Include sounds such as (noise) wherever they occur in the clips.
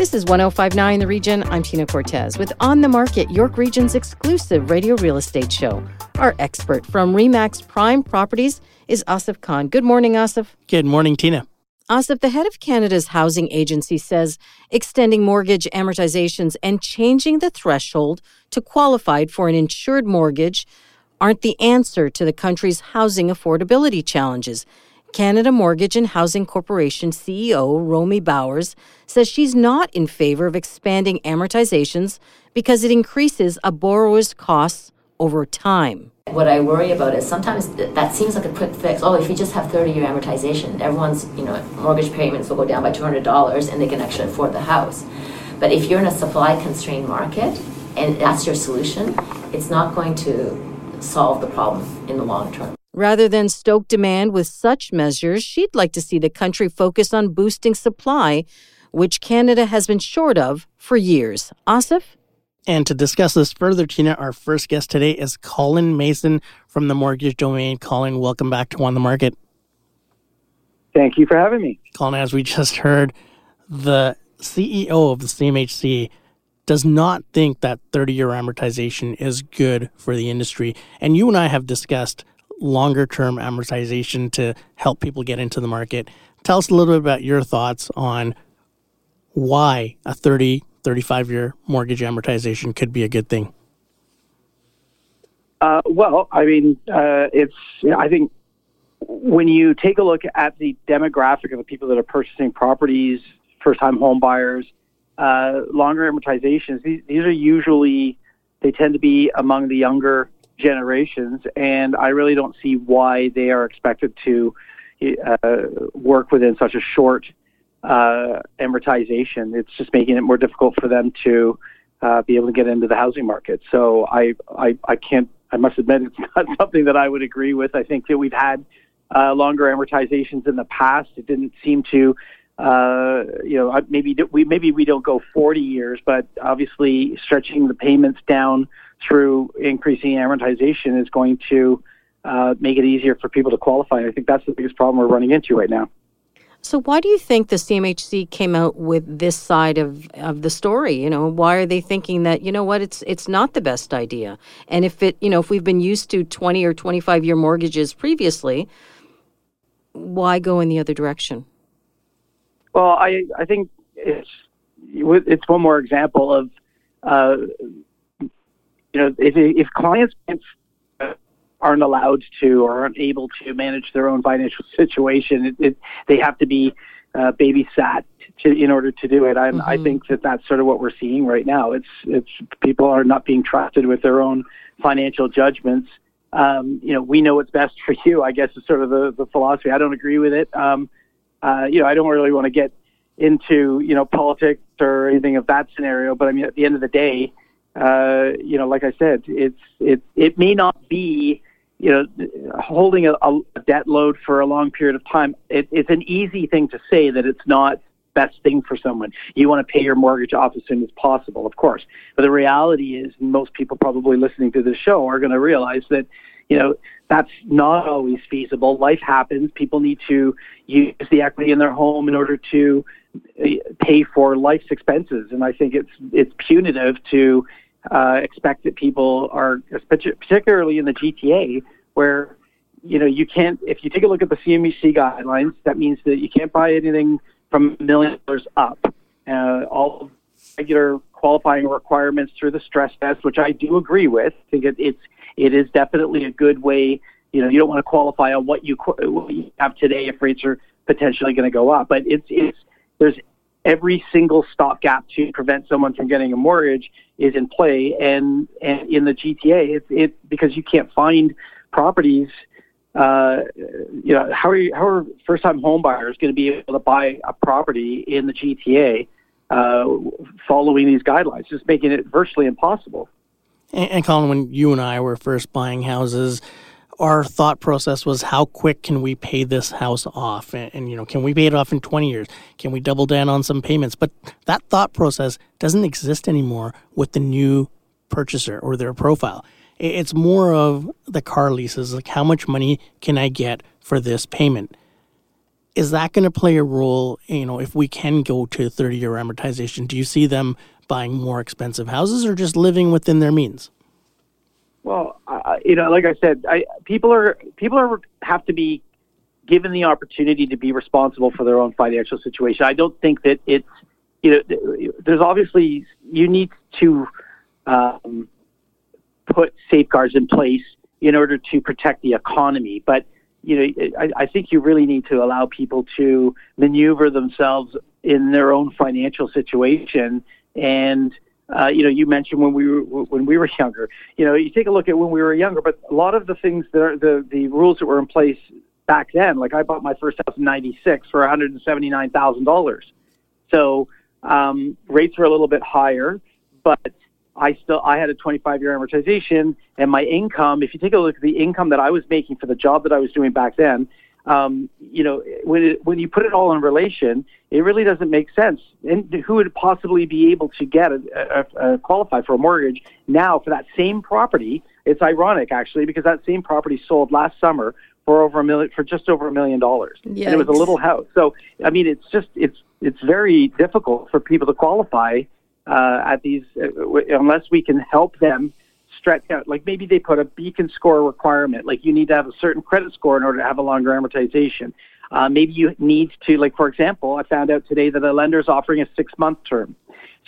This is 1059 The Region. I'm Tina Cortez with On the Market, York Region's exclusive radio real estate show. Our expert from REMAX Prime Properties is Asif Khan. Good morning, Asif. Good morning, Tina. Asif, the head of Canada's housing agency says extending mortgage amortizations and changing the threshold to qualified for an insured mortgage aren't the answer to the country's housing affordability challenges. Canada Mortgage and Housing Corporation CEO Romy Bowers says she's not in favor of expanding amortizations because it increases a borrower's costs over time. What I worry about is sometimes that seems like a quick fix. Oh, if you just have 30 year amortization, everyone's you know mortgage payments will go down by $200 and they can actually afford the house. But if you're in a supply constrained market and that's your solution, it's not going to solve the problem in the long term. Rather than stoke demand with such measures, she'd like to see the country focus on boosting supply, which Canada has been short of for years. Asif? And to discuss this further, Tina, our first guest today is Colin Mason from the Mortgage Domain. Colin, welcome back to On the Market. Thank you for having me. Colin, as we just heard, the CEO of the CMHC does not think that 30 year amortization is good for the industry. And you and I have discussed longer term amortization to help people get into the market. Tell us a little bit about your thoughts on why a 30, 35 year mortgage amortization could be a good thing. Uh, well, I mean, uh, it's, you know, I think when you take a look at the demographic of the people that are purchasing properties, first time home buyers, uh, longer amortizations, these, these are usually, they tend to be among the younger generations, and I really don't see why they are expected to uh, work within such a short uh, amortization. It's just making it more difficult for them to uh, be able to get into the housing market. So I, I, I can't. I must admit, (laughs) it's not something that I would agree with. I think that we've had uh, longer amortizations in the past. It didn't seem to uh, you know, maybe we maybe we don't go 40 years, but obviously stretching the payments down through increasing amortization is going to uh, make it easier for people to qualify. I think that's the biggest problem we're running into right now. So, why do you think the CMHC came out with this side of, of the story? You know, why are they thinking that you know what it's it's not the best idea? And if it you know if we've been used to twenty or twenty five year mortgages previously, why go in the other direction? Well, I I think it's it's one more example of uh, you know, if, if clients aren't allowed to or aren't able to manage their own financial situation, it, it, they have to be uh, babysat to, in order to do it. I, mm-hmm. I think that that's sort of what we're seeing right now. It's it's people are not being trusted with their own financial judgments. Um, you know, we know what's best for you. I guess is sort of the, the philosophy. I don't agree with it. Um, uh, you know, I don't really want to get into you know politics or anything of that scenario. But I mean, at the end of the day, uh, you know, like I said, it's it it may not be you know holding a, a debt load for a long period of time. It, it's an easy thing to say that it's not best thing for someone. You want to pay your mortgage off as soon as possible, of course. But the reality is, most people probably listening to this show are going to realize that you know that's not always feasible. Life happens. People need to use the equity in their home in order to pay for life's expenses, and I think it's it's punitive to uh, expect that people are, particularly in the GTA, where you know you can't. If you take a look at the CMHC guidelines, that means that you can't buy anything from a million dollars up. Uh, all regular qualifying requirements through the stress test, which I do agree with. I think it, it's it is definitely a good way. You know, you don't want to qualify on what you, what you have today if rates are potentially going to go up, but it's it's there's every single stopgap to prevent someone from getting a mortgage is in play. And, and in the GTA, it's it because you can't find properties. Uh, you know, how are you, how are first time home buyers going to be able to buy a property in the GTA uh, following these guidelines? Just making it virtually impossible. And, and Colin, when you and I were first buying houses, our thought process was how quick can we pay this house off? And, and, you know can we pay it off in 20 years? Can we double down on some payments? But that thought process doesn't exist anymore with the new purchaser or their profile. It's more of the car leases like how much money can i get for this payment? Is that going to play a role you know if we can go to 30 year amortization? Do you see them buying more expensive houses or just living within their means well, uh, you know, like I said, I, people are people are have to be given the opportunity to be responsible for their own financial situation. I don't think that it's you know, there's obviously you need to um, put safeguards in place in order to protect the economy, but you know, I, I think you really need to allow people to maneuver themselves in their own financial situation and uh, you know, you mentioned when we were when we were younger. You know, you take a look at when we were younger, but a lot of the things that are, the the rules that were in place back then, like I bought my first house in '96 for 179 thousand dollars. So um, rates were a little bit higher, but I still I had a 25 year amortization, and my income. If you take a look at the income that I was making for the job that I was doing back then, um, you know, when it, when you put it all in relation, it really doesn't make sense. And who would possibly be able to get a, a, a qualify for a mortgage now for that same property? It's ironic actually because that same property sold last summer for over a million for just over a million dollars, and it was a little house. So I mean, it's just it's it's very difficult for people to qualify uh, at these uh, w- unless we can help them stretch out. Like maybe they put a beacon score requirement, like you need to have a certain credit score in order to have a longer amortization. Uh, maybe you need to, like for example, I found out today that a lender is offering a six month term.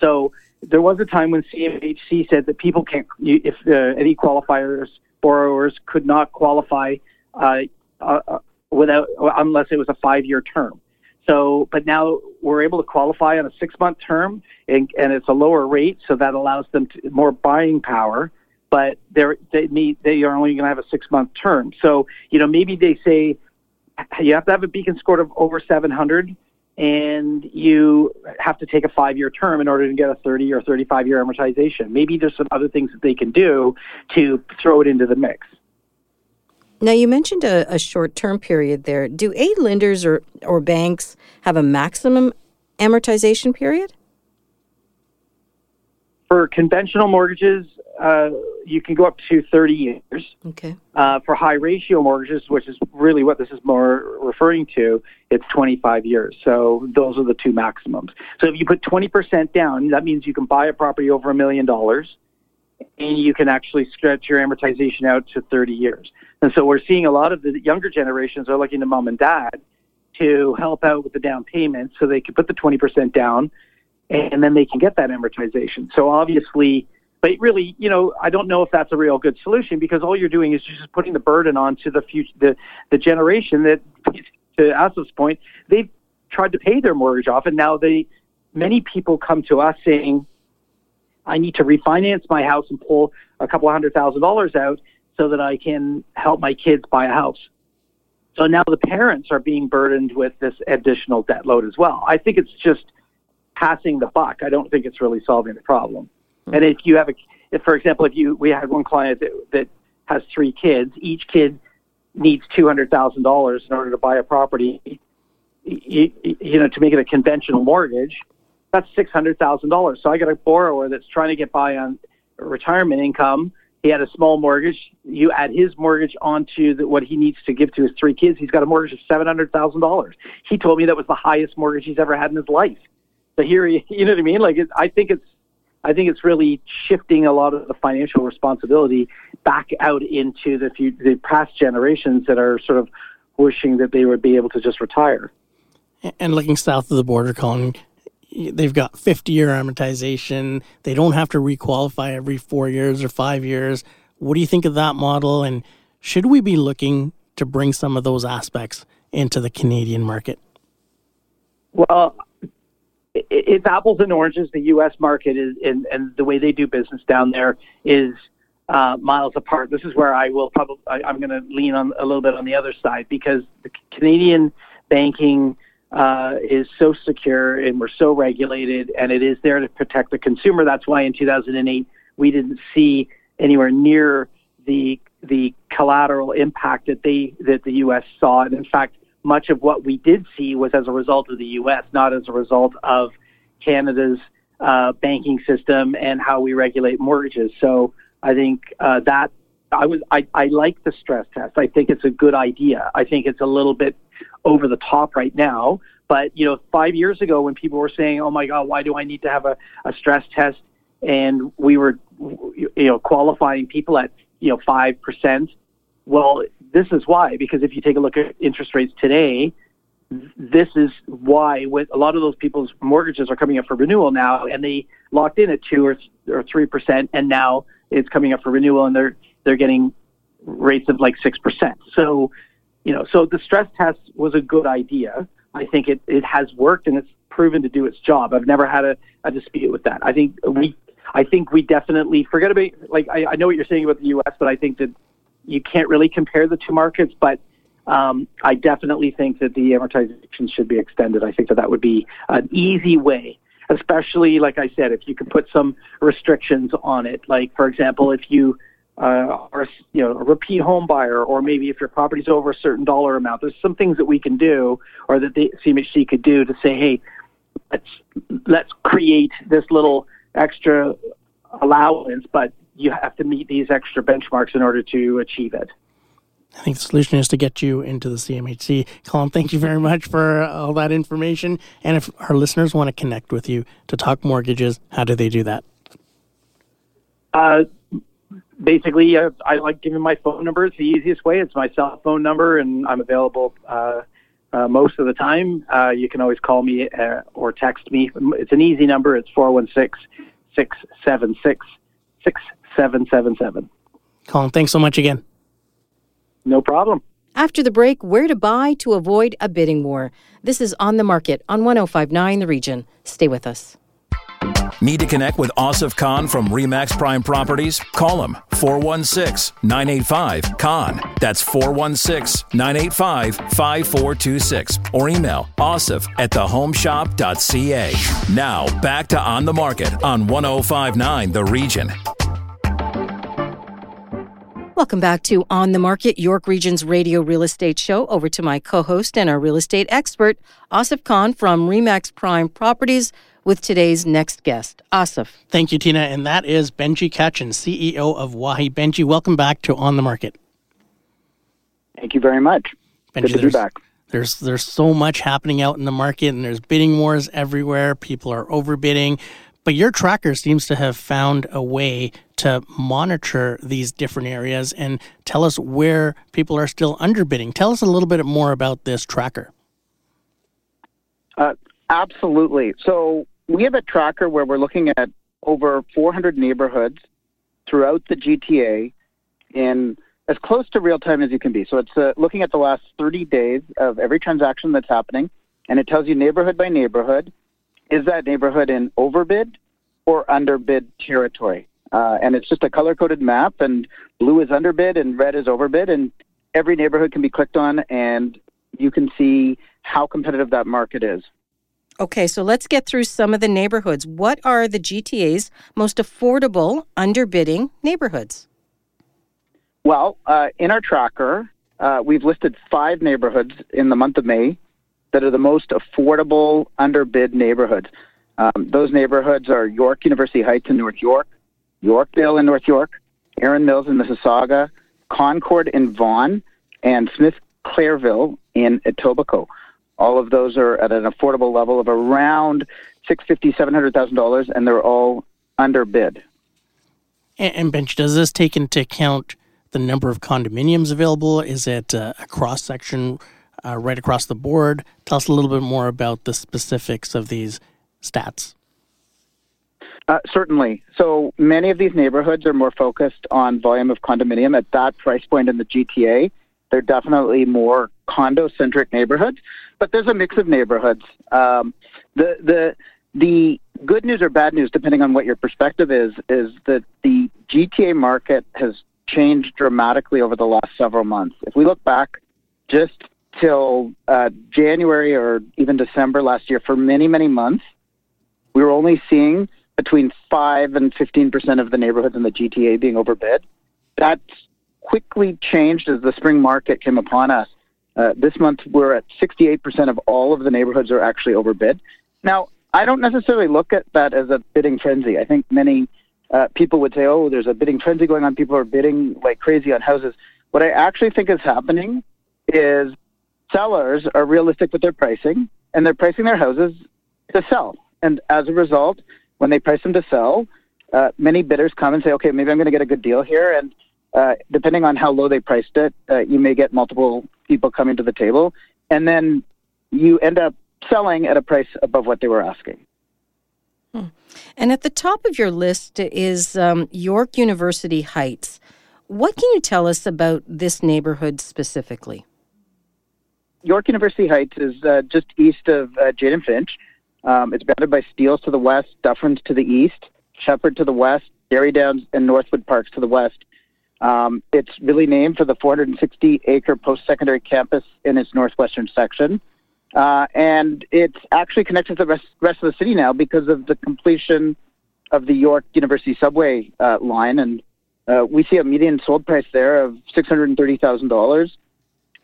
So there was a time when CMHC said that people can't, if uh, any qualifiers, borrowers could not qualify uh, uh, without unless it was a five year term. So, but now we're able to qualify on a six month term, and, and it's a lower rate, so that allows them to, more buying power but they're, they meet, they are only going to have a six month term. So, you know, maybe they say you have to have a beacon score of over 700 and you have to take a five year term in order to get a 30 or 35 year amortization. Maybe there's some other things that they can do to throw it into the mix. Now, you mentioned a, a short term period there. Do aid lenders or, or banks have a maximum amortization period? For conventional mortgages, uh, you can go up to 30 years. Okay. Uh, for high ratio mortgages, which is really what this is more referring to, it's 25 years. So those are the two maximums. So if you put 20% down, that means you can buy a property over a million dollars and you can actually stretch your amortization out to 30 years. And so we're seeing a lot of the younger generations are looking to mom and dad to help out with the down payment so they can put the 20% down and then they can get that amortization. So obviously, but really, you know, I don't know if that's a real good solution because all you're doing is just putting the burden onto the future, the, the generation that, to Asif's point, they've tried to pay their mortgage off, and now they, many people come to us saying, I need to refinance my house and pull a couple hundred thousand dollars out so that I can help my kids buy a house. So now the parents are being burdened with this additional debt load as well. I think it's just passing the buck. I don't think it's really solving the problem. Mm-hmm. And if you have a, if for example, if you we had one client that, that has three kids, each kid needs two hundred thousand dollars in order to buy a property. You, you know, to make it a conventional mortgage, that's six hundred thousand dollars. So I got a borrower that's trying to get by on retirement income. He had a small mortgage. You add his mortgage onto the, what he needs to give to his three kids. He's got a mortgage of seven hundred thousand dollars. He told me that was the highest mortgage he's ever had in his life. So here, (laughs) you know what I mean? Like, it, I think it's I think it's really shifting a lot of the financial responsibility back out into the few, the past generations that are sort of wishing that they would be able to just retire. And looking south of the border, Colin, they've got 50 year amortization. They don't have to requalify every four years or five years. What do you think of that model? And should we be looking to bring some of those aspects into the Canadian market? Well, it's apples and oranges. The U.S. market is, and, and the way they do business down there is uh, miles apart. This is where I will probably I, am going to lean on a little bit on the other side because the Canadian banking uh, is so secure and we're so regulated, and it is there to protect the consumer. That's why in 2008 we didn't see anywhere near the the collateral impact that they that the U.S. saw, and in fact, much of what we did see was as a result of the U.S., not as a result of Canada's uh, banking system and how we regulate mortgages. So I think uh, that I was I, I like the stress test. I think it's a good idea. I think it's a little bit over the top right now. But you know, five years ago when people were saying, "Oh my God, why do I need to have a, a stress test?" and we were you know qualifying people at you know five percent. Well, this is why because if you take a look at interest rates today, this is why with a lot of those people's mortgages are coming up for renewal now, and they locked in at two or or three percent, and now it's coming up for renewal, and they're they're getting rates of like six percent. So, you know, so the stress test was a good idea. I think it it has worked and it's proven to do its job. I've never had a, a dispute with that. I think we I think we definitely forget about like I, I know what you're saying about the U.S., but I think that you can't really compare the two markets, but um, I definitely think that the amortization should be extended. I think that that would be an easy way, especially like I said, if you could put some restrictions on it. Like for example, if you uh, are you know a repeat home buyer, or maybe if your property's over a certain dollar amount, there's some things that we can do, or that the CMHC could do to say, hey, let's let's create this little extra allowance, but you have to meet these extra benchmarks in order to achieve it. I think the solution is to get you into the CMHC. Colin, thank you very much for all that information. And if our listeners want to connect with you to talk mortgages, how do they do that? Uh, basically, uh, I like giving my phone number. It's the easiest way. It's my cell phone number, and I'm available uh, uh, most of the time. Uh, you can always call me uh, or text me. It's an easy number. It's 416 676 6777. Colin, thanks so much again. No problem. After the break, where to buy to avoid a bidding war. This is On the Market on 1059 The Region. Stay with us. Need to connect with Asif Khan from Remax Prime Properties? Call him 416 985 Khan. That's 416 985 5426. Or email asif at thehomeshop.ca. Now, back to On the Market on 1059 The Region. Welcome back to On the Market, York Region's radio real estate show. Over to my co host and our real estate expert, Asif Khan from Remax Prime Properties with today's next guest, Asif. Thank you, Tina. And that is Benjy Katchen, CEO of Wahi. Benjy, welcome back to On the Market. Thank you very much. Benjy, Good to be back. There's there's so much happening out in the market, and there's bidding wars everywhere. People are overbidding, but your tracker seems to have found a way to monitor these different areas and tell us where people are still underbidding. Tell us a little bit more about this tracker. Uh, absolutely. So we have a tracker where we're looking at over 400 neighborhoods throughout the GTA in as close to real time as you can be. So it's uh, looking at the last 30 days of every transaction that's happening, and it tells you neighborhood by neighborhood is that neighborhood in overbid or underbid territory. Uh, and it's just a color coded map, and blue is underbid and red is overbid, and every neighborhood can be clicked on, and you can see how competitive that market is. Okay, so let's get through some of the neighborhoods. What are the GTA's most affordable underbidding neighborhoods? Well, uh, in our tracker, uh, we've listed five neighborhoods in the month of May that are the most affordable underbid neighborhoods. Um, those neighborhoods are York University Heights in North York, Yorkdale in North York, Erin Mills in Mississauga, Concord in Vaughan, and Smith Clairville in Etobicoke. All of those are at an affordable level of around six fifty, seven hundred thousand dollars, and they're all under bid. And, and Bench, does this take into account the number of condominiums available? Is it uh, a cross section uh, right across the board? Tell us a little bit more about the specifics of these stats. Uh, certainly. So many of these neighborhoods are more focused on volume of condominium at that price point in the GTA. They're definitely more condo centric neighborhoods, but there's a mix of neighborhoods. Um, the the the good news or bad news, depending on what your perspective is, is that the GTA market has changed dramatically over the last several months. If we look back just till uh, January or even December last year, for many, many months, we were only seeing between 5 and 15% of the neighborhoods in the GTA being overbid. That's quickly changed as the spring market came upon us. Uh, this month, we're at 68% of all of the neighborhoods are actually overbid. Now, I don't necessarily look at that as a bidding frenzy. I think many uh, people would say, oh, there's a bidding frenzy going on. People are bidding like crazy on houses. What I actually think is happening is sellers are realistic with their pricing and they're pricing their houses to sell. And as a result, when they price them to sell, uh, many bidders come and say, okay, maybe I'm going to get a good deal here. And uh, depending on how low they priced it, uh, you may get multiple people coming to the table. And then you end up selling at a price above what they were asking. Hmm. And at the top of your list is um, York University Heights. What can you tell us about this neighborhood specifically? York University Heights is uh, just east of uh, and Finch. Um, it's bounded by Steeles to the west, Dufferin to the east, Sheppard to the west, Derry Downs, and Northwood Parks to the west. Um, it's really named for the 460 acre post secondary campus in its northwestern section. Uh, and it's actually connected to the rest, rest, of the city now because of the completion of the York University subway uh, line. And uh, we see a median sold price there of $630,000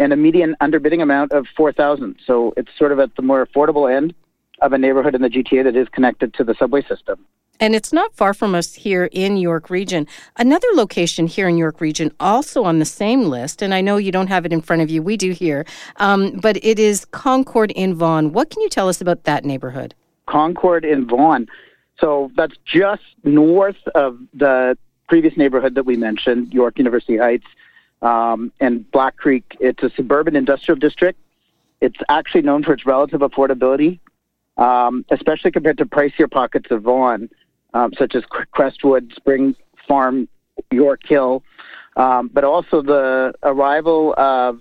and a median underbidding amount of 4000 So it's sort of at the more affordable end of a neighborhood in the GTA that is connected to the subway system. And it's not far from us here in York Region. Another location here in York Region, also on the same list, and I know you don't have it in front of you, we do here, um, but it is Concord in Vaughan. What can you tell us about that neighborhood? Concord in Vaughan. So that's just north of the previous neighborhood that we mentioned, York University Heights um, and Black Creek. It's a suburban industrial district. It's actually known for its relative affordability, um, especially compared to pricier pockets of Vaughan um, such as Crestwood, Spring Farm, York Hill, um, but also the arrival of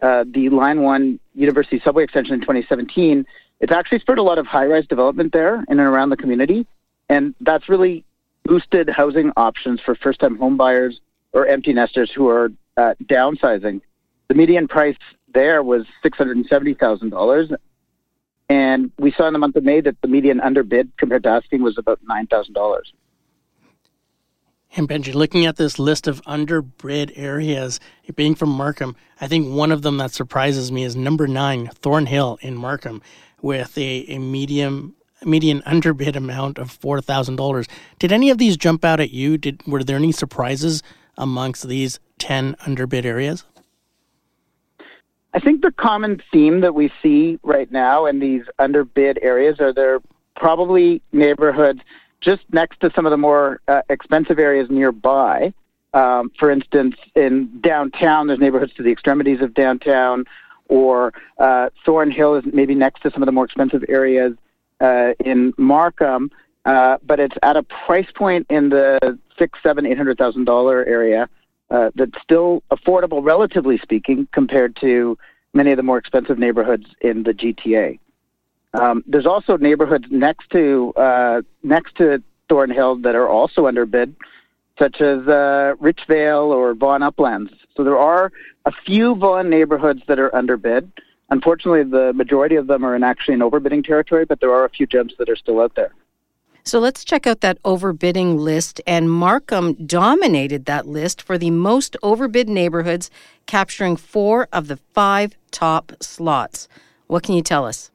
uh, the Line 1 University Subway Extension in 2017. It's actually spurred a lot of high rise development there in and around the community, and that's really boosted housing options for first time home buyers or empty nesters who are uh, downsizing. The median price there was $670,000, and we saw in the month of May that the median underbid compared to asking was about $9,000. And Benjy, looking at this list of underbid areas, being from Markham, I think one of them that surprises me is number nine, Thornhill in Markham, with a, a medium median underbid amount of four thousand dollars. Did any of these jump out at you? Did were there any surprises amongst these ten underbid areas? I think the common theme that we see right now in these underbid areas are there probably neighborhoods just next to some of the more uh, expensive areas nearby. Um, for instance, in downtown, there's neighborhoods to the extremities of downtown, or uh, Thornhill is maybe next to some of the more expensive areas uh, in Markham, uh, but it's at a price point in the six, seven, eight hundred thousand dollar area uh, that's still affordable, relatively speaking, compared to many of the more expensive neighborhoods in the GTA. Um, there's also neighborhoods next to uh, next to Thornhill that are also under bid, such as uh, Richvale or Vaughan Uplands. So there are a few Vaughan neighborhoods that are under bid. Unfortunately, the majority of them are in actually in overbidding territory, but there are a few gems that are still out there. So let's check out that overbidding list. And Markham dominated that list for the most overbid neighborhoods, capturing four of the five top slots. What can you tell us?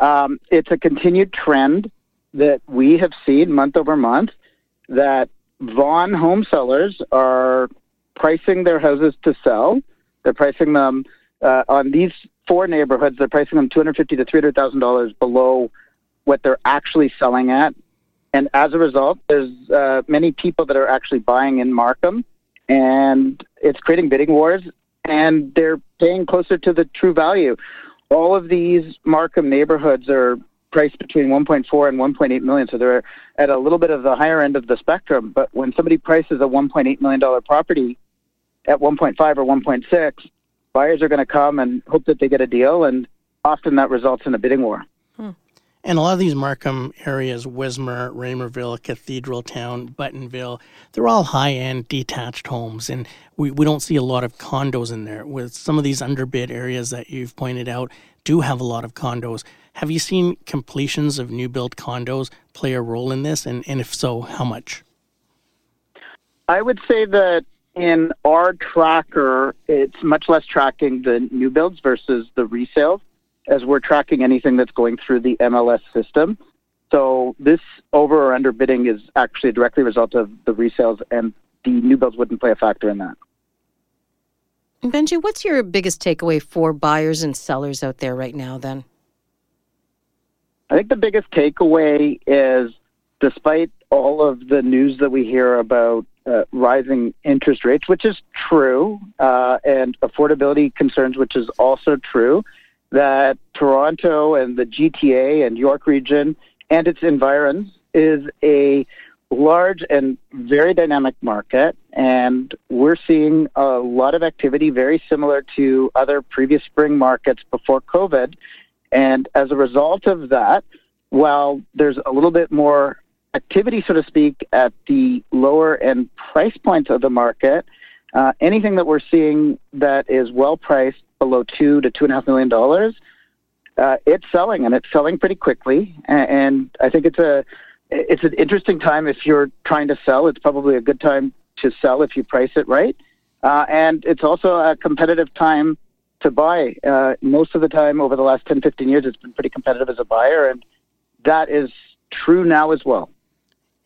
Um, it's a continued trend that we have seen month over month that Vaughan home sellers are pricing their houses to sell. They're pricing them uh, on these four neighborhoods. They're pricing them two hundred fifty to three hundred thousand dollars below what they're actually selling at. And as a result, there's uh, many people that are actually buying in Markham, and it's creating bidding wars, and they're paying closer to the true value. All of these Markham neighborhoods are priced between 1.4 and 1.8 million, so they're at a little bit of the higher end of the spectrum. But when somebody prices a 1.8 million dollar property at 1.5 or 1.6, buyers are going to come and hope that they get a deal, and often that results in a bidding war. And a lot of these Markham areas, Wismer, Raymerville, Cathedral Town, Buttonville, they're all high end detached homes. And we, we don't see a lot of condos in there. With some of these underbid areas that you've pointed out, do have a lot of condos. Have you seen completions of new built condos play a role in this? And, and if so, how much? I would say that in our tracker, it's much less tracking the new builds versus the resales, as we're tracking anything that's going through the MLS system. So this over or under bidding is actually directly a directly result of the resales, and the new builds wouldn't play a factor in that. Benjy, what's your biggest takeaway for buyers and sellers out there right now then? I think the biggest takeaway is despite all of the news that we hear about uh, rising interest rates, which is true, uh, and affordability concerns, which is also true, that Toronto and the GTA and York region and its environs is a large and very dynamic market, and we're seeing a lot of activity very similar to other previous spring markets before COVID. And as a result of that, while there's a little bit more activity, so to speak, at the lower end price points of the market, uh, anything that we're seeing that is well priced below two to two and a half million dollars, uh, it's selling and it's selling pretty quickly. And, I think it's a it's an interesting time if you're trying to sell. It's probably a good time to sell if you price it right. Uh, and it's also a competitive time to buy. Uh, most of the time over the last 10, 15 years, it's been pretty competitive as a buyer, and that is true now as well.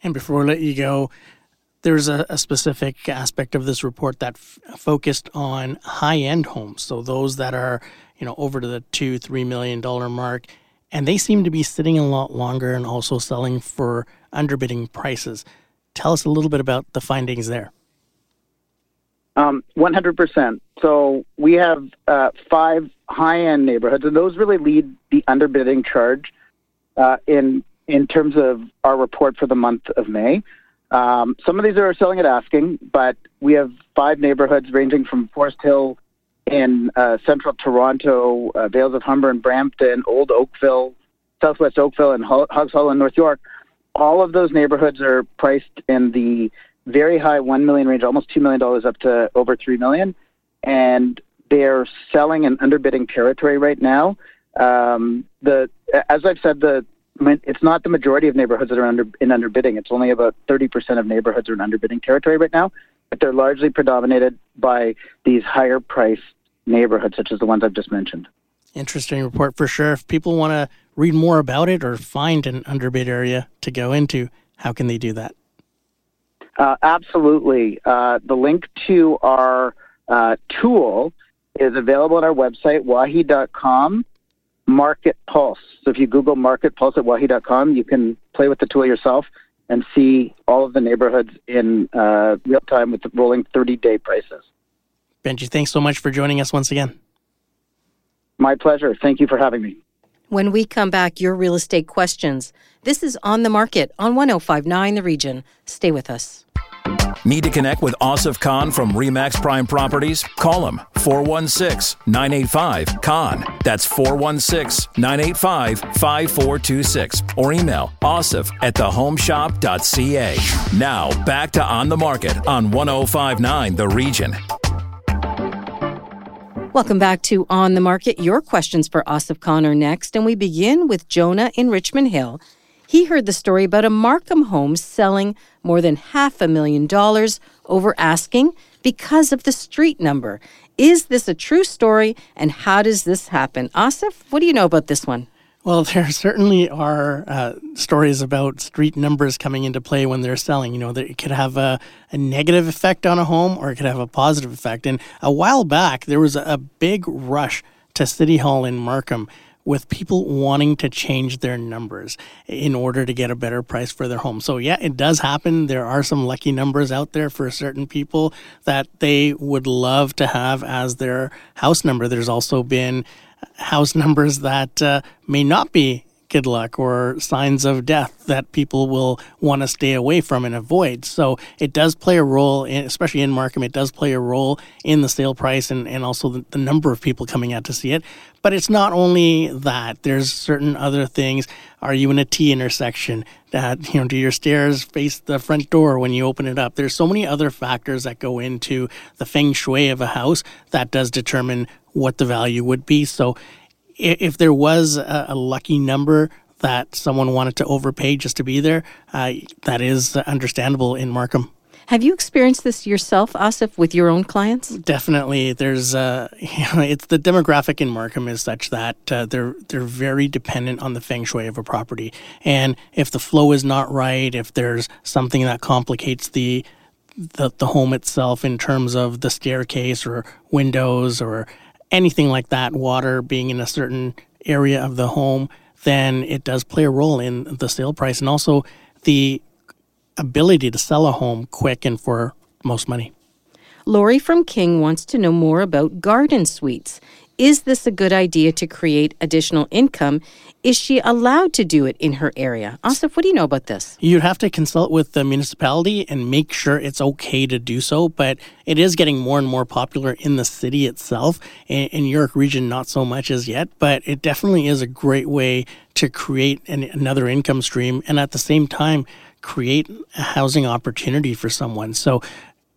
And before I let you go, there's a, a specific aspect of this report that f- focused on high-end homes, so those that are, you know, over to the two, three million dollar mark and they seem to be sitting a lot longer and also selling for underbidding prices. Tell us a little bit about the findings there. Um, 100%. So we have uh, five high-end neighborhoods, and those really lead the underbidding charge uh, in in terms of our report for the month of May. Um, some of these are selling at asking, but we have five neighborhoods ranging from Forest Hill in uh, central Toronto, uh, Vales of Humber and Brampton, Old Oakville, Southwest Oakville, and Hoggs Hollow in North York. All of those neighborhoods are priced in the very high one million range, almost two million dollars up to over three million, and they're selling in underbidding territory right now. Um, the as I've said, the it's not the majority of neighborhoods that are under in underbidding. It's only about 30% of neighborhoods are in underbidding territory right now, but they're largely predominated by these higher priced neighborhoods, such as the ones I've just mentioned. Interesting report for sure. If people want to read more about it or find an underbid area to go into, how can they do that? Uh, absolutely. Uh, the link to our uh, tool is available on our website, wahi.com, Market Pulse. So if you Google Market Pulse at wahi.com, you can play with the tool yourself and see all of the neighborhoods in uh, real time with the rolling 30 day prices. Benjy, thanks so much for joining us once again. My pleasure. Thank you for having me. When we come back, your real estate questions. This is On the Market on 1059 The Region. Stay with us. Need to connect with Asif Khan from Remax Prime Properties? Call him 416 985 Khan. That's 416 985 5426. Or email asif at thehomeshop.ca. Now back to On the Market on 1059 The Region. Welcome back to On the Market. Your questions for Asif Khan are next, and we begin with Jonah in Richmond Hill. He heard the story about a Markham home selling more than half a million dollars over asking because of the street number. Is this a true story, and how does this happen? Asif, what do you know about this one? Well, (laughs) there certainly are uh, stories about street numbers coming into play when they're selling. You know, that it could have a, a, negative effect on a home or it could have a positive effect. And a while back, there was a big rush to City Hall in Markham with people wanting to change their numbers in order to get a better price for their home. So, yeah, it does happen. There are some lucky numbers out there for certain people that they would love to have as their house number. There's also been house (laughs) numbers that uh, may not be good luck or signs of death that people will want to stay away from and avoid. So it does play a role, in, especially in Markham, it does play a role in the sale price and, and also the, the number of people coming out to see it. But it's not only that. There's certain other things. Are you in a T intersection? That you know, do your stairs face the front door when you open it up? There's so many other factors that go into the feng shui of a house that does determine what the value would be. So if there was a, a lucky number that someone wanted to overpay just to be there, uh, that is understandable in Markham. Have you experienced this yourself, Asif, with your own clients? Definitely. There's, uh, (laughs) you know, it's the demographic in Markham is such that uh, they're they're very dependent on the feng shui of a property, and if the flow is not right, if there's something that complicates the the, the home itself in terms of the staircase or windows or anything like that, water being in a certain area of the home, then it does play a role in the sale price and also the ability to sell a home quick and for most money. Lori from King wants to know more about garden suites. Is this a good idea to create additional income? Is she allowed to do it in her area? Asif, what do you know about this? You'd have to consult with the municipality and make sure it's okay to do so, but it is getting more and more popular in the city itself. In, in York Region, not so much as yet, but it definitely is a great way to create an, another income stream and at the same time create a housing opportunity for someone. So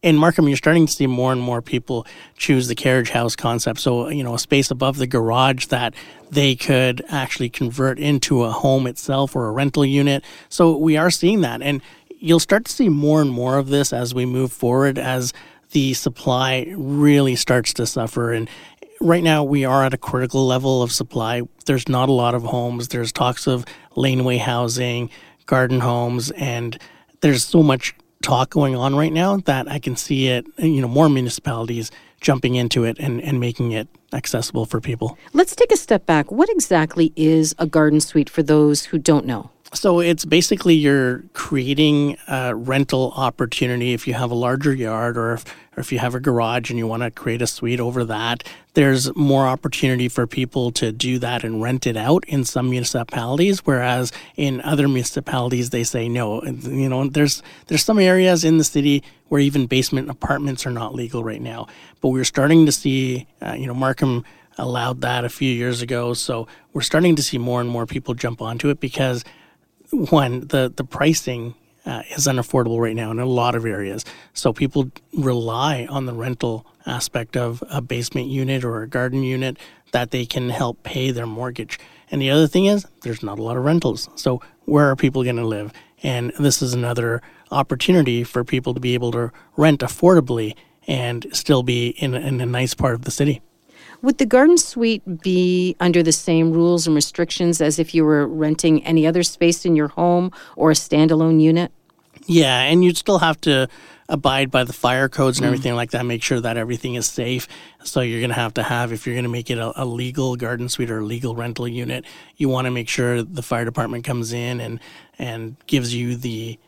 in Markham, you're starting to see more and more people choose the carriage house concept. So, you know, a space above the garage that they could actually convert into a home itself or a rental unit. So, we are seeing that. And you'll start to see more and more of this as we move forward, as the supply really starts to suffer. And right now, we are at a critical level of supply. There's not a lot of homes, there's talks of laneway housing, garden homes, and there's so much talk going on right now that I can see it, you know, more municipalities jumping into it and, and making it accessible for people. Let's take a step back. What exactly is a garden suite for those who don't know? So it's basically you're creating a rental opportunity if you have a larger yard or if, or if you have a garage and you want to create a suite over that. There's more opportunity for people to do that and rent it out in some municipalities, whereas in other municipalities they say no. You know, there's there's some areas in the city where even basement apartments are not legal right now, but we're starting to see, uh, you know, Markham allowed that a few years ago, so we're starting to see more and more people jump onto it because one, the the pricing uh, is unaffordable right now in a lot of areas. So people rely on the rental aspect of a basement unit or a garden unit that they can help pay their mortgage. And the other thing is, there's not a lot of rentals. So where are people going to live? And this is another opportunity for people to be able to rent affordably and still be in, in a nice part of the city. Would the garden suite be under the same rules and restrictions as if you were renting any other space in your home or a standalone unit? Yeah, and you'd still have to abide by the fire codes and mm. everything like that, make sure that everything is safe. So you're going to have to have, if you're going to make it a, a, legal garden suite or a legal rental unit, you want to make sure the fire department comes in and and gives you the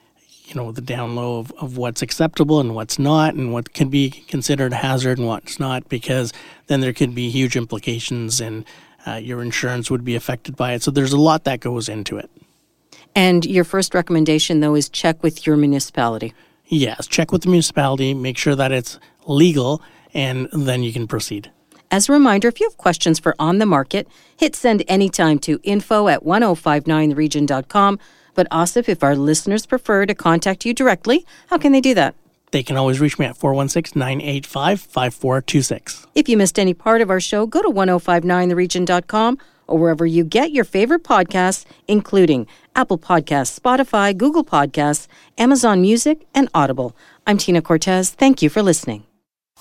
you know the down low of, of what's acceptable and what's not and what can be considered a hazard and what's not because then there could be huge implications and uh, your insurance would be affected by it. So there's a lot that goes into it. And your first recommendation though is check with your municipality. Yes check with the municipality make sure that it's legal and then you can proceed. As a reminder, if you have questions for On the Market, hit send anytime to info at 1059theregion.com. But Asif, if our listeners prefer to contact you directly, how can they do that? They can always reach me at 416 985 5426. If you missed any part of our show, go to 1059theregion.com or wherever you get your favorite podcasts, including Apple Podcasts, Spotify, Google Podcasts, Amazon Music, and Audible. I'm Tina Cortez. Thank you for listening.